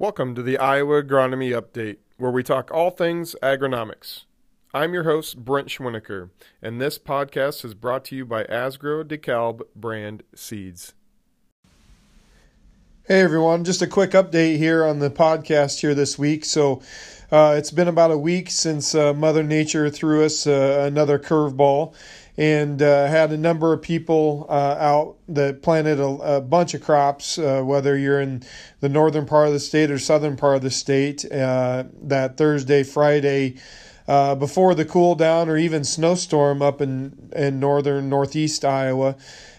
Welcome to the Iowa Agronomy Update, where we talk all things agronomics. I'm your host, Brent Schwinnaker, and this podcast is brought to you by Asgrow DeKalb brand seeds. Hey everyone, just a quick update here on the podcast here this week. So, uh, it's been about a week since uh, Mother Nature threw us uh, another curveball and uh, had a number of people uh, out that planted a, a bunch of crops, uh, whether you're in the northern part of the state or southern part of the state, that Thursday, Friday. Before the cool down or even snowstorm up in, in northern northeast Iowa,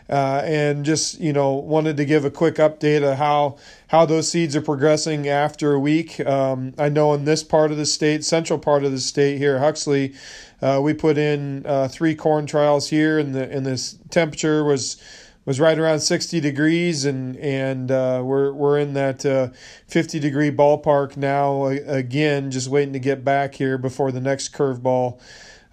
uh, and just you know wanted to give a quick update of how how those seeds are progressing after a week. Um, I know in this part of the state, central part of the state here, Huxley, uh, we put in uh, three corn trials here, and the and this temperature was was right around 60 degrees and and uh, we're we're in that uh, 50 degree ballpark now again just waiting to get back here before the next curveball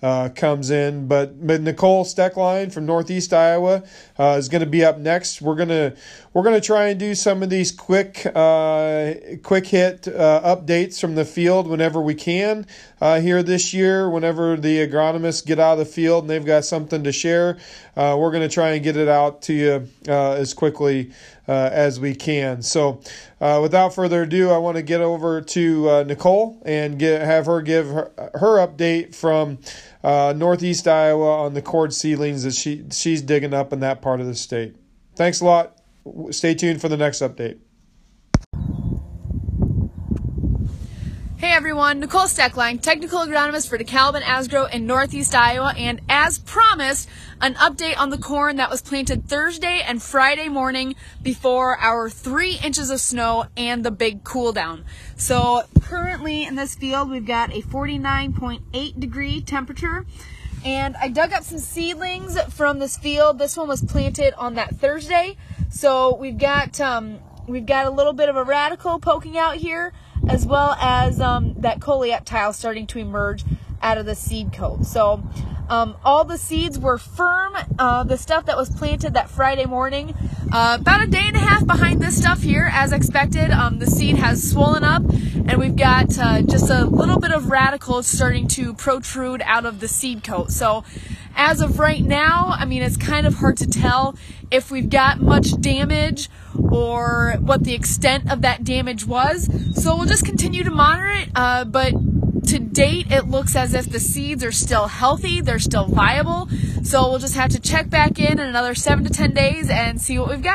uh, comes in. But but Nicole Steckline from Northeast Iowa uh, is going to be up next. We're gonna we're gonna try and do some of these quick uh, quick hit uh, updates from the field whenever we can uh, here this year. Whenever the agronomists get out of the field and they've got something to share, uh, we're to try and get it out to you as quickly Uh, as we can. So. Uh, without further ado, I want to get over to uh, Nicole and get have her give her, her update from uh, Northeast Iowa on the corn seedlings that she she's digging up in that part of the state. Thanks a lot. Stay tuned for the next update. Hey everyone, Nicole Steckline, technical agronomist for DeKalb and Asgrow in Northeast Iowa, and as promised, an update on the corn that was planted Thursday and Friday morning before our three inches of snow and the big cool down. So currently in this field, we've got a 49.8 degree temperature. And I dug up some seedlings from this field. This one was planted on that Thursday. So we've got um, we've got a little bit of a radicle poking out here as well as um, that coleoptile starting to emerge out of the seed coat. So um, all the seeds were firm. Uh, the stuff that was planted that Friday morning, uh, about a day and a half behind this stuff here, as expected. Um, the seed has swollen up, and we've got uh, just a little bit of radicles starting to protrude out of the seed coat. So as of right now, I mean, it's kind of hard to tell if we've got much damage or what the extent of that damage was. So we'll just continue to monitor it. Uh, but to date, it looks as if the seeds are still healthy, they're still viable. So we'll just have to check back in in another seven to 10 days and see what we've got.